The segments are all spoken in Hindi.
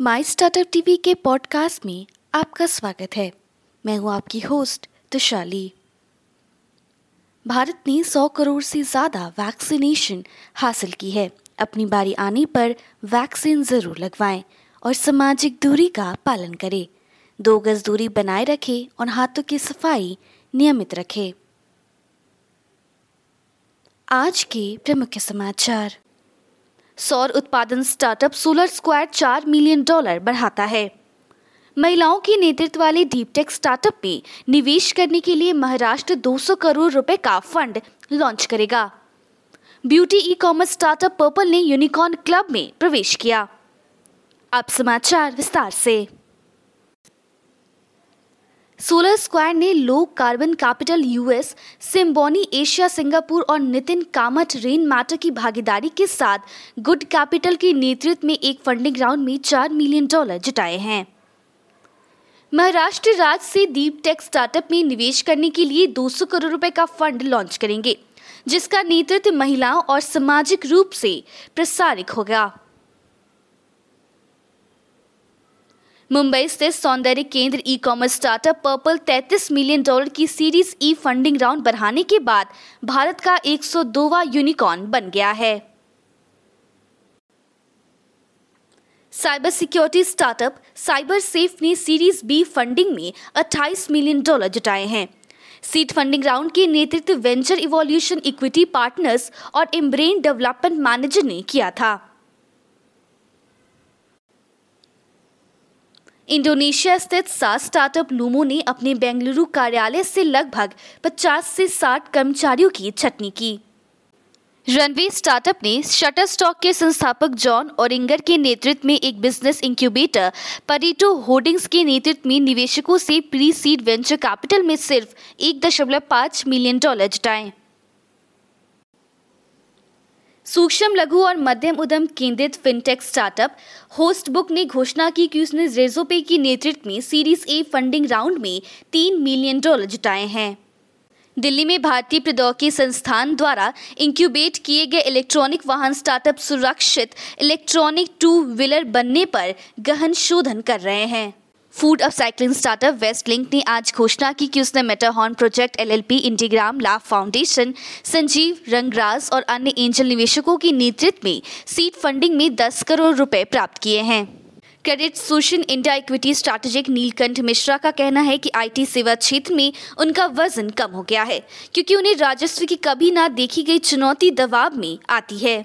माई स्टार्टअप टीवी के पॉडकास्ट में आपका स्वागत है। मैं हूँ आपकी होस्ट तुशाली भारत ने 100 करोड़ से ज़्यादा वैक्सीनेशन हासिल की है। अपनी बारी आने पर वैक्सीन ज़रूर लगवाएँ और सामाजिक दूरी का पालन करें। दो गज दूरी बनाए रखें और हाथों की सफ़ाई नियमित रखें। आज के प्रमुख समाचार। सौर उत्पादन स्टार्टअप सोलर स्क्वायर चार मिलियन डॉलर बढ़ाता है। महिलाओं के नेतृत्व वाले डीपटेक स्टार्टअप में निवेश करने के लिए महाराष्ट्र 200 करोड़ रुपए का फंड लॉन्च करेगा। Beauty e commerce startup Purple ने यूनिकॉर्न क्लब में प्रवेश किया। अब समाचार विस्तार से। सोलर स्क्वायर ने low carbon capital US, सिम्बोनी, Asia, Singapore और नितिन कामत रेन मैटर की भागीदारी के साथ गुड कैपिटल के नेतृत्व में एक फंडिंग राउंड में चार मिलियन डॉलर जुटाए हैं। महाराष्ट्र राज्य से दीप टेक स्टार्टअप में निवेश करने के लिए 200 करोड़ रुपए का फंड लॉन्च करेंगे, जिसका नेतृत्व महिलाओं और सामाजिक रूप से प्रसारित होगा। मुंबई स्थित सौंदर्य केंद्र e commerce startup Purple 33 million dollar की सीरीज़ ई फंडिंग राउंड बढ़ाने के बाद भारत का 102वां यूनिकॉर्न बन गया है। Cyber security startup Cyber Safe ने सीरीज़ बी फंडिंग में 28 मिलियन डॉलर जुटाए हैं। सीट फंडिंग राउंड के नेतृत्व वेंचर इवोल्यूशन इक्विटी पार्टनर्स और इम्ब्रेन डेवलपमेंट मैनेजर ने किया था। इंडोनेशिया स्थित सात स्टार्टअप लूमो ने अपने बेंगलुरु कार्यालय से लगभग 50 से 60 कर्मचारियों की छटनी की। रनवे स्टार्टअप ने शटर स्टॉक के संस्थापक जॉन ओरिंगर के नेतृत्व में एक बिज़नेस इंक्यूबेटर परीटो होर्डिंग्स के नेतृत्व में निवेशकों से प्री सीड वेंचर कैपिटल में सिर्फ़ एक दशमलव पाँच मिलियन डॉलर जुटाए। सूक्ष्म लघु और मध्यम उद्यम केंद्रित फिनटेक स्टार्टअप होस्ट बुक ने घोषणा की कि उसने रेजोपे की नेतृत्व में सीरीज़ ए फंडिंग राउंड में तीन मिलियन डॉलर जुटाए हैं। दिल्ली में भारतीय प्रौद्योगिकी संस्थान द्वारा इंक्यूबेट किए गए इलेक्ट्रॉनिक वाहन स्टार्टअप सुरक्षित इलेक्ट्रॉनिक टू व्हीलर बनने पर गहन शोधन कर रहे हैं। Food upcycling startup Waste Link ने आज घोषणा की कि उसने मेटाहॉर्न प्रोजेक्ट एलएलपी इंटीग्राम लाभ फाउंडेशन संजीव रंगराज और अन्य एंजल निवेशकों के नेतृत्व में सीड फंडिंग में 10 करोड़ रुपए प्राप्त किए हैं। Credit सोशन India equity strategic Neelkanth Mishra का कहना है कि आईटी सेवा क्षेत्र में उनका वज़न कम हो गया है, क्योंकि उन्हें राजस्व की कभी ना देखी गई चुनौती दबाव में आती है।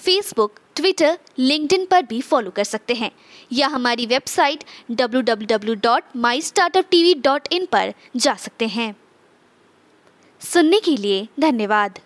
फेसबुक ट्विटर लिंक्डइन पर भी फॉलो कर सकते हैं। या हमारी वेबसाइट www.mystartuptv.in पर जा सकते हैं। सुनने के लिए धन्यवाद।